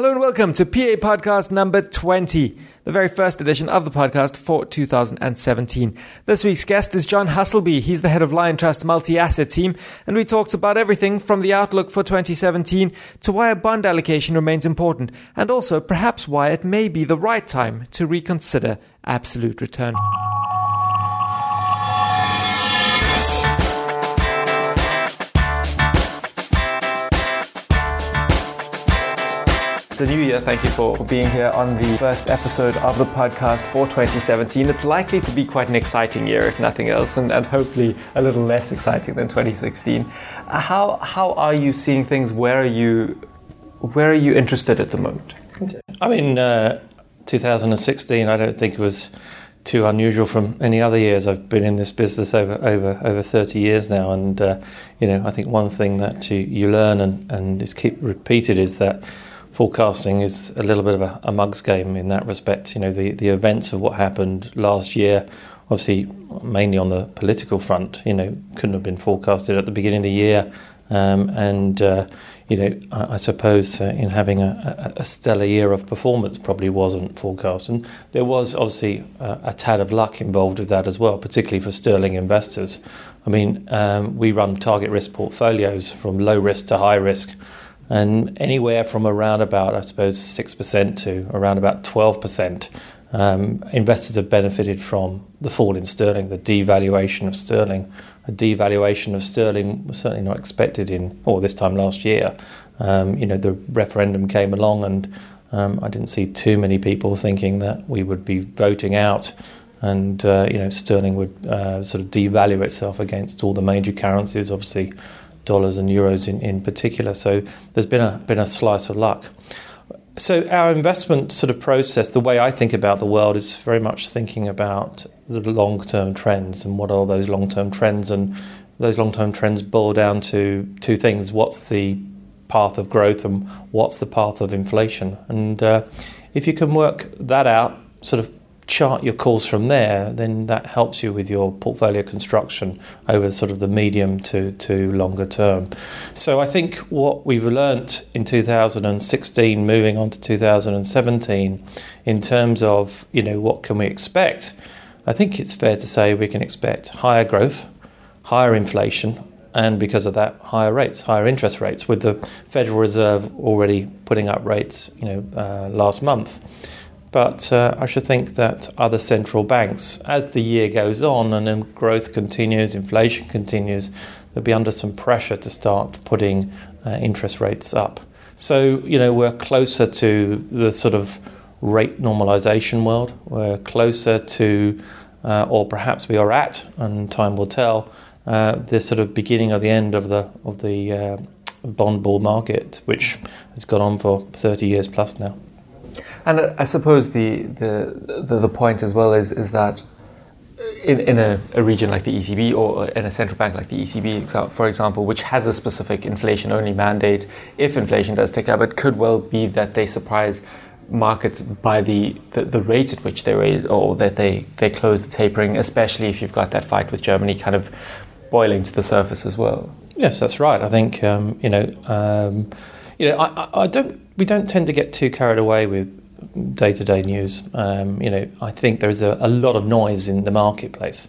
Hello and welcome to PA Podcast number 20, the very first edition of the podcast for 2017. This week's guest is John Husselbee. He's the head of Liontrust multi-asset team, and we talked about everything from the outlook for 2017 to why a bond allocation remains important, and also perhaps why it may be the right time to reconsider absolute return. The new year. Thank you for, for being here on the first episode of the podcast for 2017. It's likely to be quite an exciting year, if nothing else, and, and hopefully a little less exciting than 2016. Uh, how, how are you seeing things? Where are you, where are you interested at the moment? I mean, uh, 2016, I don't think it was too unusual from any other years. I've been in this business over over over 30 years now, and uh, you know, I think one thing that you, you learn and, and is keep repeated is that forecasting is a little bit of a, a mug's game in that respect. You know, the, the events of what happened last year, obviously mainly on the political front, you know, couldn't have been forecasted at the beginning of the year. Um, and, uh, you know, I, I suppose uh, in having a, a, stellar year of performance probably wasn't forecast. And there was obviously a, a tad of luck involved with that as well, particularly for sterling investors. I mean, um, we run target risk portfolios from low risk to high risk and anywhere from around about, I suppose, 6% to around about 12%. Um, investors have benefited from the fall in sterling, the devaluation of sterling. A devaluation of sterling was certainly not expected in, or this time last year. Um, you know, the referendum came along, and um, I didn't see too many people thinking that we would be voting out, and uh, you know, sterling would uh, sort of devalue itself against all the major currencies. Obviously, dollars and euros in, in particular. So there's been a been a slice of luck. So our investment sort of process, the way I think about the world, is very much thinking about the long term trends and what are those long term trends, and those long term trends boil down to two things: what's the path of growth and what's the path of inflation. And uh, if you can work that out, sort of chart your calls from there, then that helps you with your portfolio construction over sort of the medium to, to longer term. So I think what we've learnt in 2016, moving on to 2017, in terms of you know what can we expect, I think it's fair to say we can expect higher growth, higher inflation, and because of that, higher rates, higher interest rates, with the Federal Reserve already putting up rates, you know, uh, last month. But uh, I should think that other central banks, as the year goes on and then growth continues, inflation continues, they'll be under some pressure to start putting uh, interest rates up. So, you know, we're closer to the sort of rate normalization world. We're closer to, uh, or perhaps we are at, and time will tell, uh, the sort of beginning of the end of the of the uh, bond bull market, which has gone on for 30 years plus now. And I suppose the, the, the, the point as well is, is that in, in a, a, region like the ECB or in a central bank like the ECB, for example, which has a specific inflation only mandate, if inflation does tick up, it could well be that they surprise markets by the, the, the rate at which they raise or that they, they close the tapering, especially if you've got that fight with Germany kind of boiling to the surface as well. Yes, that's right. I think, um, you know, um, you know, I, I don't. We don't tend to get too carried away with day to day news. Um, you know, I think there's a, a, lot of noise in the marketplace.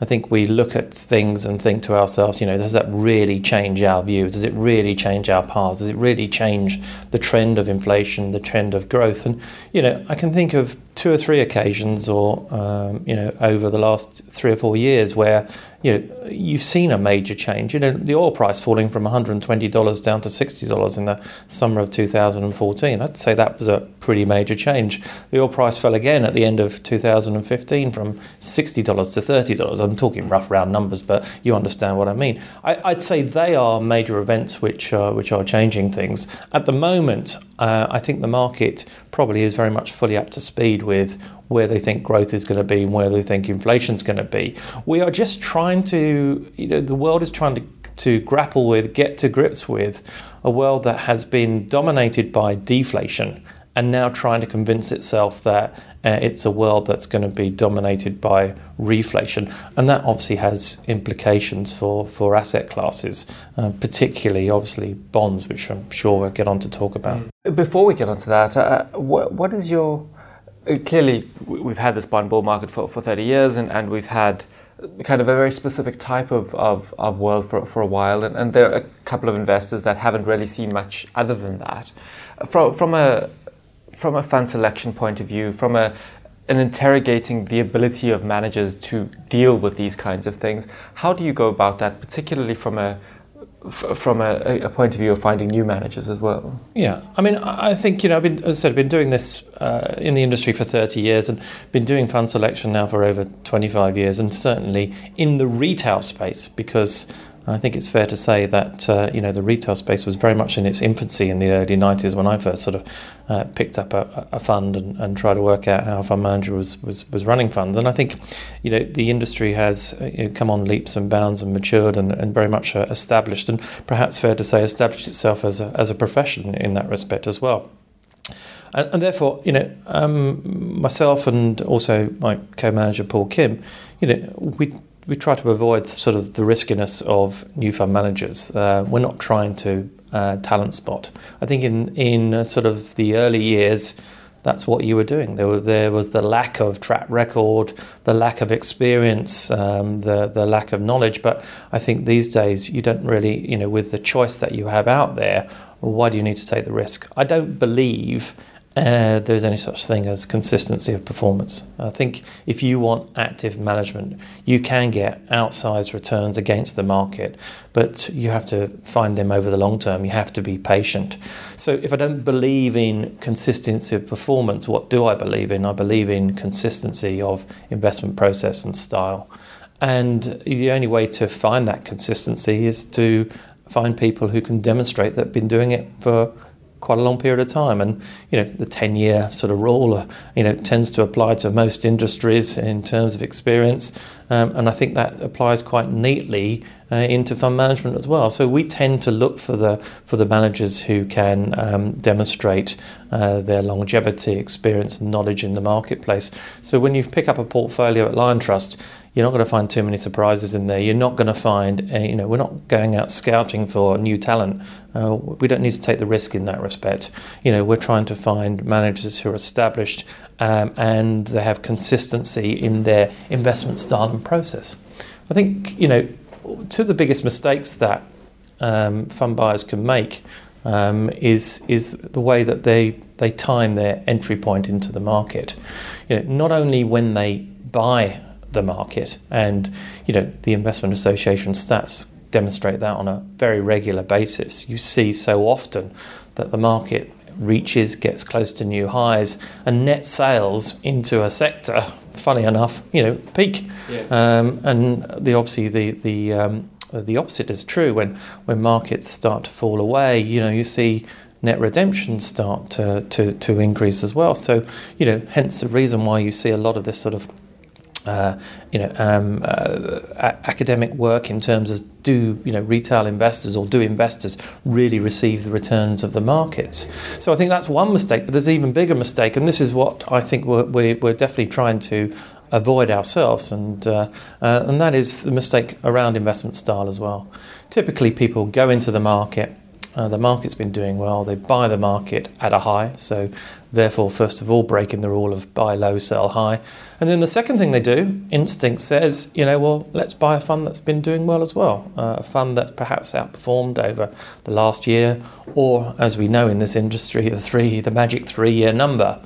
I think we look at things and think to ourselves, you know, does that really change our view? Does it really change our paths? Does it really change the trend of inflation, the trend of growth? And, you know, I can think of two or three occasions or, um, you know, over the last three or four years where you know, you've seen a major change. You know, the oil price falling from $120 down to $60 in the summer of 2014. I'd say that was a pretty major change. The oil price fell again at the end of 2015 from $60 to $30. I'm talking rough round numbers, but you understand what I mean. I, would say they are major events which are, which are changing things. At the moment, uh, I think the market probably is very much fully up to speed with where they think growth is going to be and where they think inflation is going to be. We are just trying to, you know, the world is trying to, to grapple with, get to grips with a world that has been dominated by deflation and now trying to convince itself that uh, it's a world that's going to be dominated by reflation. And that obviously has implications for, for asset classes, uh, particularly, obviously, bonds, which I'm sure we'll get on to talk about. Before we get onto that, uh, what, what is your uh, Uh, clearly we've had this bond bull market for, for 30 years and, and we've had kind of a very specific type of, of, of world for, for a while and, and there are a couple of investors that haven't really seen much other than that. From, from a from a fund selection point of view from a an interrogating the ability of managers to deal with these kinds of things how do you go about that particularly from a f- from a, a, point of view of finding new managers as well. Yeah, I mean, I think you know, I've been, as I said, I've been doing this uh, in the industry for 30 years and been doing fund selection now for over 25 years, and certainly in the retail space because I think it's fair to say that uh, you know the retail space was very much in its infancy in the early 90s when I first sort of uh, picked up a, a fund and, and, tried to work out how a fund manager was, was, was running funds. And I think you know the industry has uh, you know, come on leaps and bounds and matured and, and very much uh, established, and perhaps fair to say established itself as a, as a profession in that respect as well. And, and therefore, you know, um, myself and also my co-manager Paul Kim, you know, we we try to avoid sort of the riskiness of new fund managers. Uh, we're not trying to uh, talent spot. I think in in uh, sort of the early years, that's what you were doing. There, were, there was the lack of track record, the lack of experience, um, the the lack of knowledge. But I think these days you don't really, you know, with the choice that you have out there, why do you need to take the risk? I don't believe uh, there's any such thing as consistency of performance. I think if you want active management, you can get outsized returns against the market, but you have to find them over the long term. You have to be patient. So, if I don't believe in consistency of performance, what do I believe in? I believe in consistency of investment process and style. And the only way to find that consistency is to find people who can demonstrate that have been doing it for quite a long period of time. And you know, the ten-year sort of rule, uh, you know, tends to apply to most industries in terms of experience. Um, and I think that applies quite neatly uh, into fund management as well. So we tend to look for the for the managers who can um, demonstrate uh, their longevity, experience, and knowledge in the marketplace. So when you pick up a portfolio at Liontrust, you're not going to find too many surprises in there. You're not going to find, uh, you know, we're not going out scouting for new talent. Uh, we don't need to take the risk in that respect. You know, we're trying to find managers who are established um, and they have consistency in their investment style and process. I think, you know, two of the biggest mistakes that um, fund buyers can make um, is is the way that they they time their entry point into the market. You know, not only when they buy the market. And you know, the Investment Association stats demonstrate that on a very regular basis. You see so often that the market reaches, gets close to new highs, and net sales into a sector, funny enough, you know, peak. Yeah. Um, and the obviously the the um, the opposite is true when when markets start to fall away. You know, you see net redemptions start to, to, to increase as well. So, you know, hence the reason why you see a lot of this sort of uh, you know, um, uh, academic work in terms of do you know retail investors or do investors really receive the returns of the markets? So I think that's one mistake, but there's an even bigger mistake, and this is what I think we're, we're, definitely trying to avoid ourselves, and uh, uh, and that is the mistake around investment style as well. Typically, people go into the market. Uh, the market's been doing well. They buy the market at a high, so therefore, first of all, breaking the rule of buy low, sell high. And then the second thing they do, instinct says, you know, well, let's buy a fund that's been doing well as well, uh, a fund that's perhaps outperformed over the last year, or as we know in this industry, the three, the magic three-year number.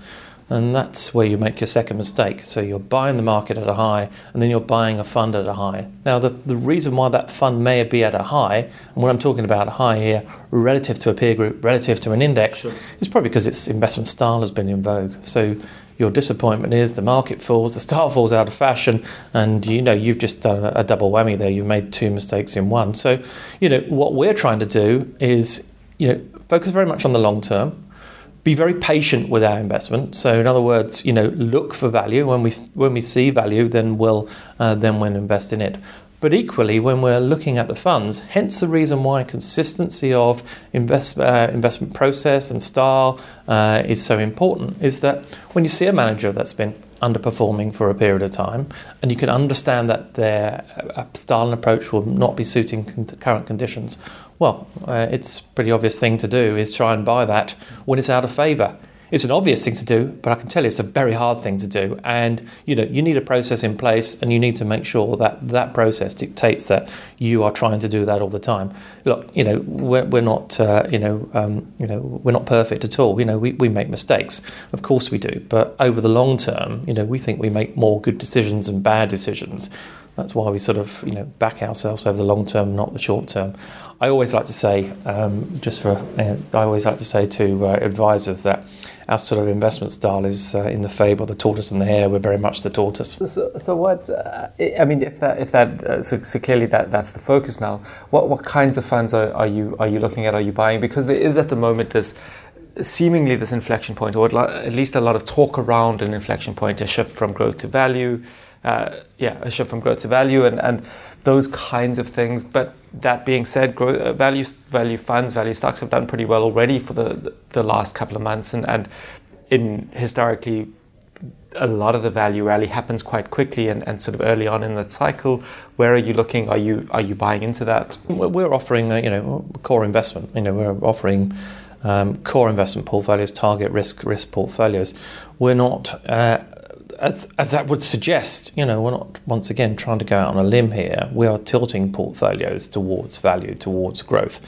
And that's where you make your second mistake. So you're buying the market at a high, and then you're buying a fund at a high. Now, the, the reason why that fund may be at a high, and when I'm talking about a high here, relative to a peer group, relative to an index, sure. is probably because its investment style has been in vogue. So your disappointment is the market falls, the style falls out of fashion, and you know you've just done a double whammy there. You've made two mistakes in one. So, you know what we're trying to do is you know focus very much on the long term be very patient with our investment. So, in other words, you know, look for value. When we when we see value, then we'll uh, then we'll invest in it. But equally, when we're looking at the funds, hence the reason why consistency of invest, uh, investment process and style uh, is so important, is that when you see a manager that's been underperforming for a period of time, and you can understand that their uh, style and approach will not be suiting current conditions, well, uh, it's a pretty obvious thing to do is try and buy that when it's out of favour. It's an obvious thing to do, but I can tell you it's a very hard thing to do. And you know, you need a process in place, and you need to make sure that that process dictates that you are trying to do that all the time. Look, you know, we're, we're not, uh, you know, um, you know, we're not perfect at all. You know, we, we make mistakes, of course we do. But over the long term, you know, we think we make more good decisions than bad decisions. That's why we sort of, you know, back ourselves over the long term, not the short term. I always like to say, um, just for, I always like to say to uh, advisors that our sort of investment style is uh, in the fable, the tortoise and the hare. We're very much the tortoise. So, so what? Uh, I mean, if that, if that, uh, so, so, clearly that that's the focus now. What what kinds of funds are, are you are you looking at? Are you buying? Because there is at the moment this seemingly this inflection point, or at least a lot of talk around an inflection point, a shift from growth to value uh, yeah, a shift from growth to value and, and those kinds of things. But that being said, uh, value value funds, value stocks have done pretty well already for the the last couple of months, and and in historically. A lot of the value rally happens quite quickly and, and sort of early on in that cycle. Where are you looking? Are you are you buying into that? We're offering, you know, core investment. You know, we're offering um, core investment portfolios, target risk risk portfolios. We're not uh, as, as that would suggest, you know, we're not once again trying to go out on a limb here. We are tilting portfolios towards value, towards growth.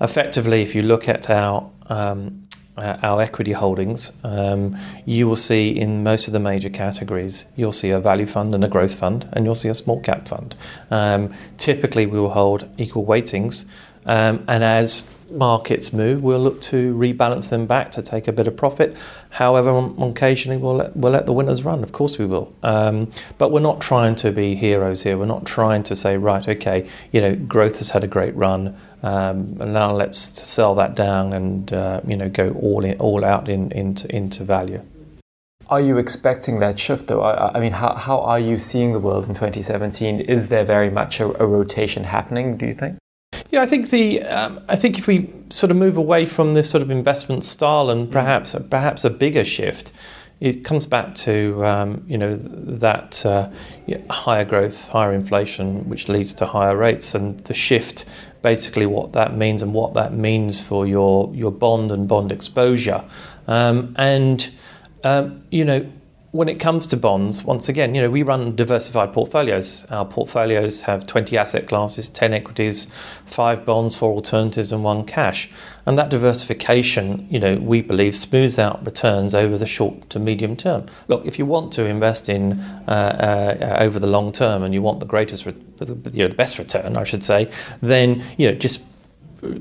Effectively, if you look at our um, uh, our equity holdings, um, you will see in most of the major categories, you'll see a value fund and a growth fund, and you'll see a small cap fund. Um, typically, we will hold equal weightings, um, and as markets move, we'll look to rebalance them back to take a bit of profit. However, on, occasionally we'll let, we'll let the winners run. Of course, we will. Um, but we're not trying to be heroes here. We're not trying to say, right, okay, you know, growth has had a great run. Um, and now let's sell that down and uh, you know go all in, all out in, into into value. Are you expecting that shift though? I, I, mean, how, how are you seeing the world in 2017? Is there very much a, a rotation happening, do you think? Yeah, I think the um, I think if we sort of move away from this sort of investment style and mm. perhaps mm. perhaps a bigger shift, it comes back to um, you know that uh, higher growth, higher inflation, which leads to higher rates, and the shift. Basically, what that means and what that means for your your bond and bond exposure, um, and um, you know when it comes to bonds, once again, you know, we run diversified portfolios. Our portfolios have 20 asset classes, 10 equities, five bonds, four alternatives, and one cash. And that diversification, you know, we believe smooths out returns over the short to medium term. Look, if you want to invest in uh, uh, over the long term and you want the greatest, re- you know, the best return, I should say, then you know, just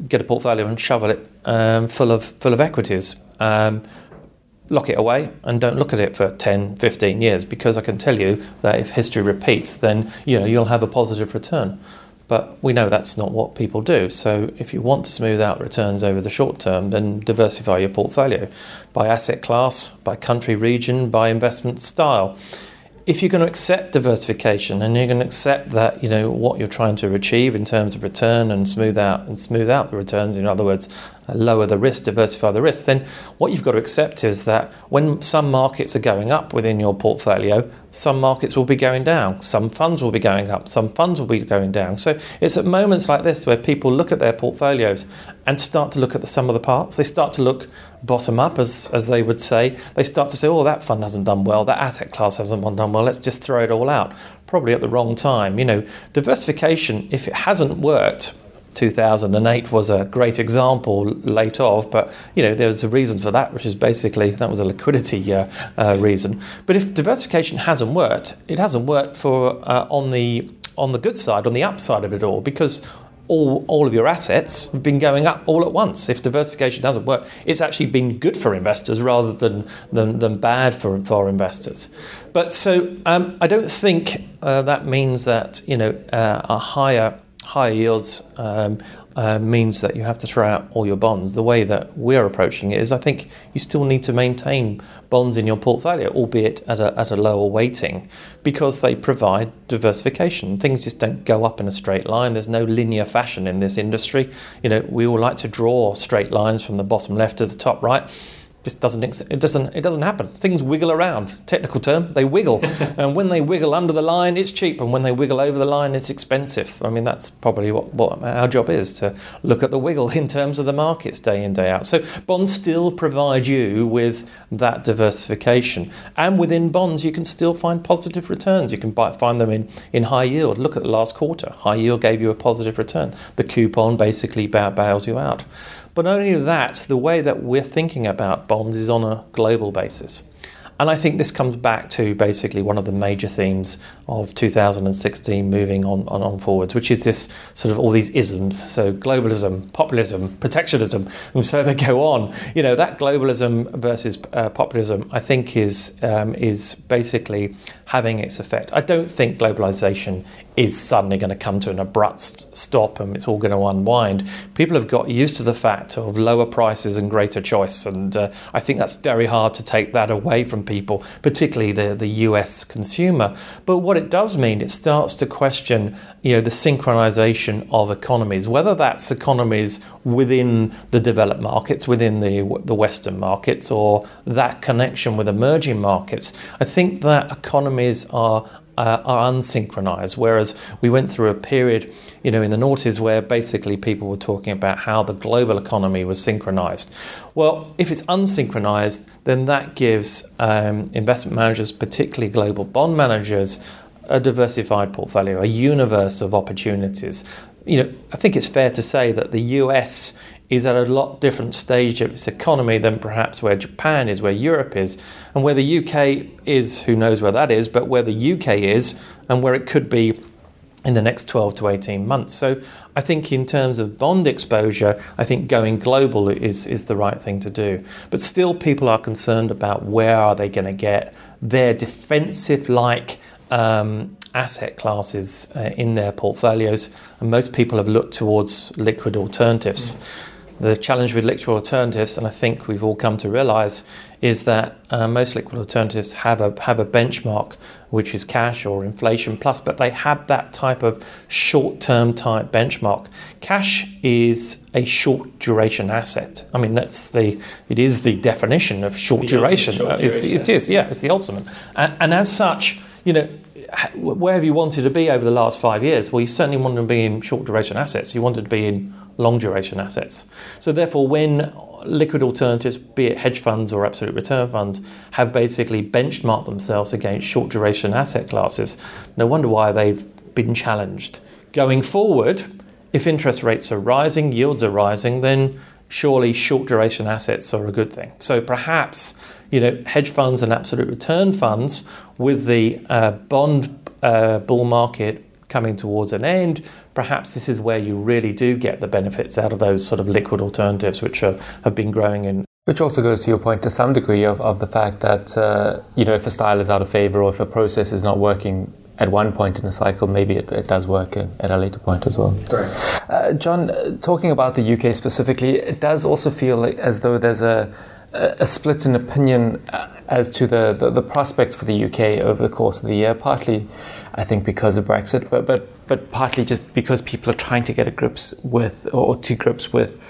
get a portfolio and shovel it um, full of full of equities. Um, lock it away and don't look at it for 10, 15 years because I can tell you that if history repeats, then you know you'll have a positive return. But we know that's not what people do. So if you want to smooth out returns over the short term, then diversify your portfolio by asset class, by country region, by investment style if you're going to accept diversification and you're going to accept that you know what you're trying to achieve in terms of return and smooth out and smooth out the returns in other words lower the risk diversify the risk then what you've got to accept is that when some markets are going up within your portfolio some markets will be going down. Some funds will be going up. Some funds will be going down. So it's at moments like this where people look at their portfolios and start to look at the sum of the parts. They start to look bottom up, as, as they would say, they start to say, oh, that fund hasn't done well, that asset class hasn't done well, let's just throw it all out. Probably at the wrong time. You know, diversification, if it hasn't worked, 2008 was a great example late of, but you know there's a reason for that, which is basically that was a liquidity uh, uh, reason. But if diversification hasn't worked, it hasn't worked for uh, on the on the good side, on the upside of it all, because all, all of your assets have been going up all at once. If diversification doesn't work, it's actually been good for investors rather than, than, than bad for, for investors. But so um, I don't think uh, that means that you know uh, a higher higher yields um, uh, means that you have to throw out all your bonds. The way that we're approaching it is, I think you still need to maintain bonds in your portfolio, albeit at a, at a lower weighting, because they provide diversification. Things just don't go up in a straight line. There's no linear fashion in this industry. You know, we all like to draw straight lines from the bottom left to the top right just doesn't it doesn't it doesn't happen. Things wiggle around. Technical term, they wiggle, and when they wiggle under the line, it's cheap, and when they wiggle over the line, it's expensive. I mean, that's probably what, what our job is to look at the wiggle in terms of the markets day in day out. So bonds still provide you with that diversification, and within bonds, you can still find positive returns. You can buy, find them in in high yield. Look at the last quarter. High yield gave you a positive return. The coupon basically bails you out. But not only that, the way that we're thinking about bonds is on a global basis. And I think this comes back to basically one of the major themes of 2016 moving on, on, on, forwards, which is this sort of all these isms. So globalism, populism, protectionism, and so they go on. You know, that globalism versus uh, populism, I think, is, um, is basically having its effect. I don't think globalization is suddenly going to come to an abrupt stop and it's all going to unwind. People have got used to the fact of lower prices and greater choice, and uh, I think that's very hard to take that away from people, particularly the, the US consumer. But what it does mean, it starts to question you know, the synchronization of economies, whether that's economies within the developed markets, within the, the Western markets, or that connection with emerging markets. I think that economies are uh, are unsynchronized. Whereas we went through a period, you know, in the noughties where basically people were talking about how the global economy was synchronized. Well, if it's unsynchronized, then that gives um, investment managers, particularly global bond managers, a diversified portfolio, a universe of opportunities. You know, I think it's fair to say that the US is at a lot different stage of its economy than perhaps where Japan is, where Europe is, and where the UK is, who knows where that is, but where the UK is and where it could be in the next 12 to 18 months. So I think in terms of bond exposure, I think going global is, is the right thing to do. But still people are concerned about where are they going to get their defensive like um, asset classes uh, in their portfolios, and most people have looked towards liquid alternatives. Mm. The challenge with liquid alternatives, and I think we've all come to realize, is that uh, most liquid alternatives have a have a benchmark which is cash or inflation plus, but they have that type of short-term type benchmark. Cash is a short duration asset. I mean, that's the it is the definition of short the duration. Short duration. The, it is, yeah, it's the ultimate, and, and as such, you know, where have you wanted to be over the last five years? Well, you certainly wanted to be in short duration assets. You wanted to be in long duration assets. So, therefore, when liquid alternatives, be it hedge funds or absolute return funds, have basically benchmarked themselves against short duration asset classes, no wonder why they've been challenged. Going forward, if interest rates are rising, yields are rising, then surely short duration assets are a good thing. So perhaps you know hedge funds and absolute return funds with the uh, bond uh, bull market coming towards an end, perhaps this is where you really do get the benefits out of those sort of liquid alternatives which are, have been growing in. Which also goes to your point to some degree of, of the fact that, uh, you know, if a style is out of favor or if a process is not working at one point in the cycle, maybe it, it does work at a later point as well. Right. Uh, John, talking about the UK specifically, it does also feel like as though there's a, a split in opinion uh, as to the, the, the prospects for the UK over the course of the year, partly I think because of Brexit, but but but partly just because people are trying to get a grips with or to grips with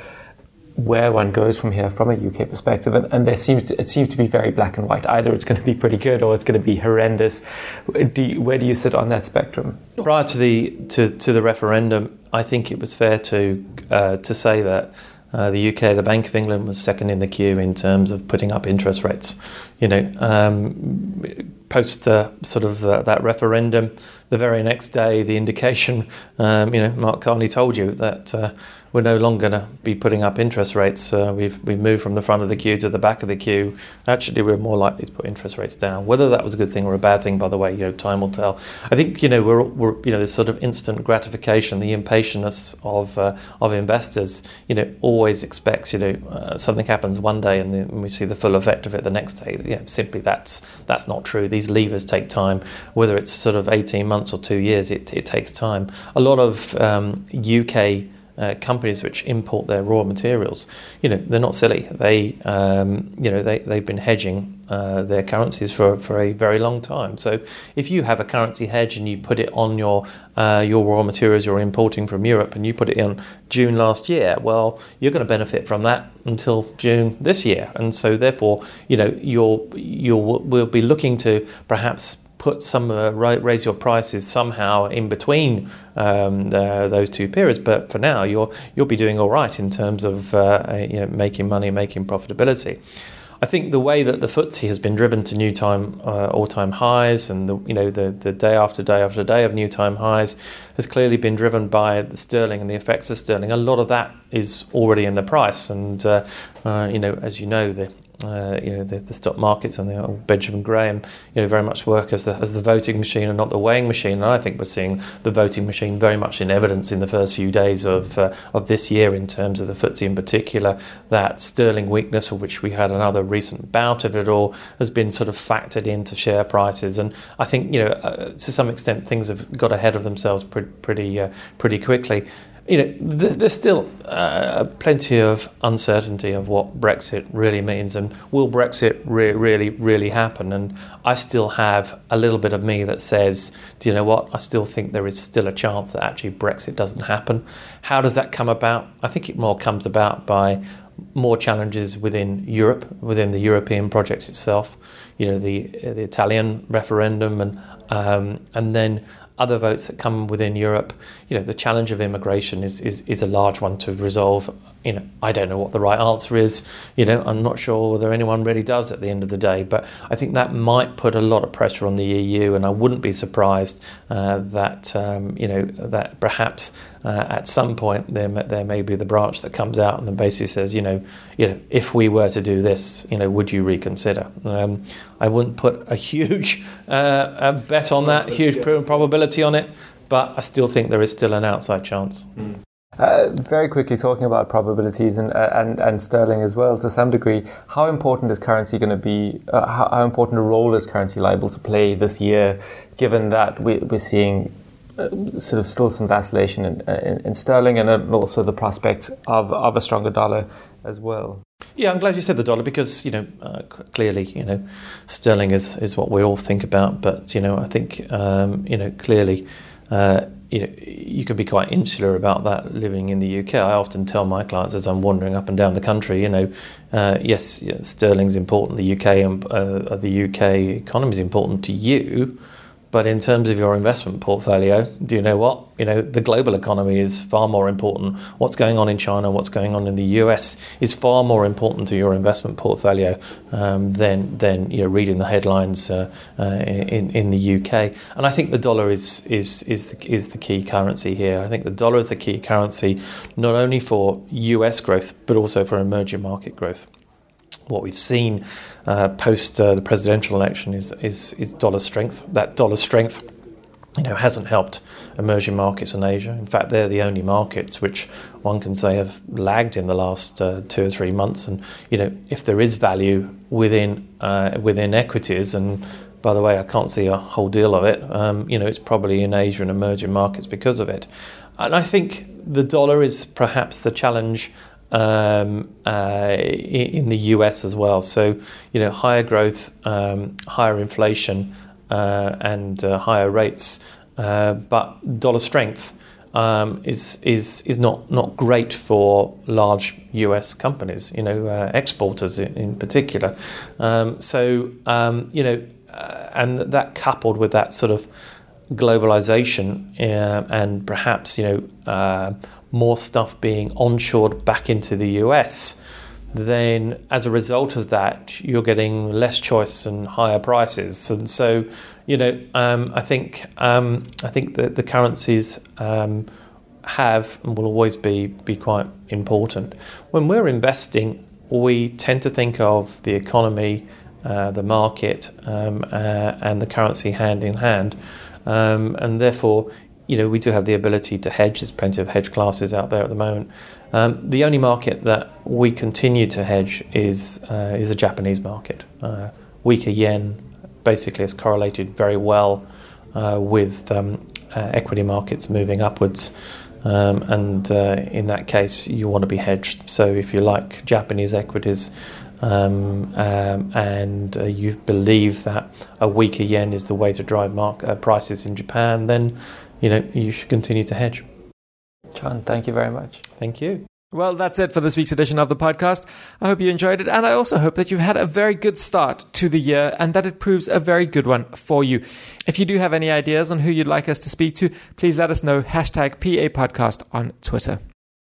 where one goes from here from a UK perspective, and, and there seems to, it seems to be very black and white. Either it's going to be pretty good or it's going to be horrendous. Do you, where do you sit on that spectrum? Prior to the to, to the referendum, I think it was fair to uh, to say that. Uh, the UK, the Bank of England, was second in the queue in terms of putting up interest rates. You know, um, post the sort of the, that referendum, the very next day, the indication, um, you know, Mark Carney told you that uh, we're no longer going to be putting up interest rates. Uh, we've we've moved from the front of the queue to the back of the queue. Actually, we're more likely to put interest rates down. Whether that was a good thing or a bad thing, by the way, you know, time will tell. I think you know we're, we're you know this sort of instant gratification, the impatience of uh, of investors. You know, always expects you know uh, something happens one day and then we see the full effect of it the next day. Know, simply that's that's not true. These levers take time. Whether it's sort of eighteen months or two years, it, it takes time. A lot of um, UK uh, companies which import their raw materials, you know, they're not silly. They, um, you know, they, they've been hedging uh, their currencies for, for a very long time. So if you have a currency hedge and you put it on your uh, your raw materials you're importing from Europe and you put it in June last year, well, you're going to benefit from that until June this year, and so therefore, you know, you'll you'll will be looking to perhaps put some uh, raise your prices somehow in between um, the, those two periods. But for now, you'll you'll be doing all right in terms of uh, you know, making money, making profitability. I think the way that the FTSE has been driven to new time uh, all-time highs, and the, you know the, the day after day after day of new time highs, has clearly been driven by the sterling and the effects of sterling. A lot of that is already in the price, and uh, uh, you know, as you know, the uh, you know, the, the, stock markets and the Benjamin Graham, you know, very much work as the, as the voting machine and not the weighing machine. And I think we're seeing the voting machine very much in evidence in the first few days of uh, of this year in terms of the FTSE in particular. That sterling weakness, for which we had another recent bout of it all, has been sort of factored into share prices. And I think you know, uh, to some extent, things have got ahead of themselves pretty pretty, uh, pretty quickly you know, there's still uh, plenty of uncertainty of what Brexit really means, and will Brexit re- really, really happen? And I still have a little bit of me that says, do you know what? I still think there is still a chance that actually Brexit doesn't happen. How does that come about? I think it more comes about by more challenges within Europe, within the European project itself. You know, the the Italian referendum, and um, and then other votes that come within Europe, you know, the challenge of immigration is, is, is a large one to resolve. You know, I don't know what the right answer is. You know, I'm not sure whether anyone really does at the end of the day. But I think that might put a lot of pressure on the EU, and I wouldn't be surprised uh, that um, you know that perhaps uh, at some point there may, there may be the branch that comes out and then basically says, you know, you know, if we were to do this, you know, would you reconsider? Um, I wouldn't put a huge uh, a bet on that, huge probability on it, but I still think there is still an outside chance. Mm. Uh, very quickly talking about probabilities and, uh, and and sterling as well to some degree. How important is currency going to be? Uh, how, how, important a role is currency liable to play this year, given that we, we're seeing uh, sort of still some vacillation in, in, in sterling and also the prospect of, of a stronger dollar as well. Yeah, I'm glad you said the dollar because you know uh, clearly you know sterling is, is what we all think about, but you know I think um, you know clearly uh, you know you can be quite insular about that living in the UK. I often tell my clients as I'm wandering up and down the country, you know, uh, yes, yeah, sterling's important, the UK and uh, the UK economy is important to you but in terms of your investment portfolio, do you know what? You know, the global economy is far more important. What's going on in China, what's going on in the US is far more important to your investment portfolio um, than, than you know, reading the headlines uh, uh, in, in the UK. And I think the dollar is, is, is, the, is the key currency here. I think the dollar is the key currency not only for US growth, but also for emerging market growth what we've seen uh, post uh, the presidential election is, is, is dollar strength. That dollar strength, you know, hasn't helped emerging markets in Asia. In fact, they're the only markets which one can say have lagged in the last uh, two or three months. And you know, if there is value within uh, within equities, and by the way, I can't see a whole deal of it. Um, you know, it's probably in Asia and emerging markets because of it. And I think the dollar is perhaps the challenge um, uh, in the US as well. So, you know, higher growth, um, higher inflation, uh, and uh, higher rates, uh, but dollar strength um, is is is not not great for large US companies. You know, uh, exporters in, in particular. Um, so, um, you know, uh, and that coupled with that sort of globalization and perhaps you know more stuff being onshored back into the US, then as a result of that, you're getting less choice and higher prices. And so, you know, um, I think um, I think that the currencies um, have and will always be be quite important. When we're investing, we tend to think of the economy, uh, the market, um, uh, and the currency hand in hand. Um, and therefore, you know, we do have the ability to hedge. There's plenty of hedge classes out there at the moment. Um, the only market that we continue to hedge is uh, is the Japanese market. Uh, weaker yen basically has correlated very well uh, with um, uh, equity markets moving upwards. Um, and uh, in that case, you want to be hedged. So if you like Japanese equities um, um, and uh, you believe that a weaker yen is the way to drive market, uh, prices in Japan, then you know you should continue to hedge. John, thank you very much. Thank you. Well, that's it for this week's edition of the podcast. I hope you enjoyed it, and I also hope that you've had a very good start to the year and that it proves a very good one for you. If you do have any ideas on who you'd like us to speak to, please let us know. Hashtag PA Podcast on Twitter.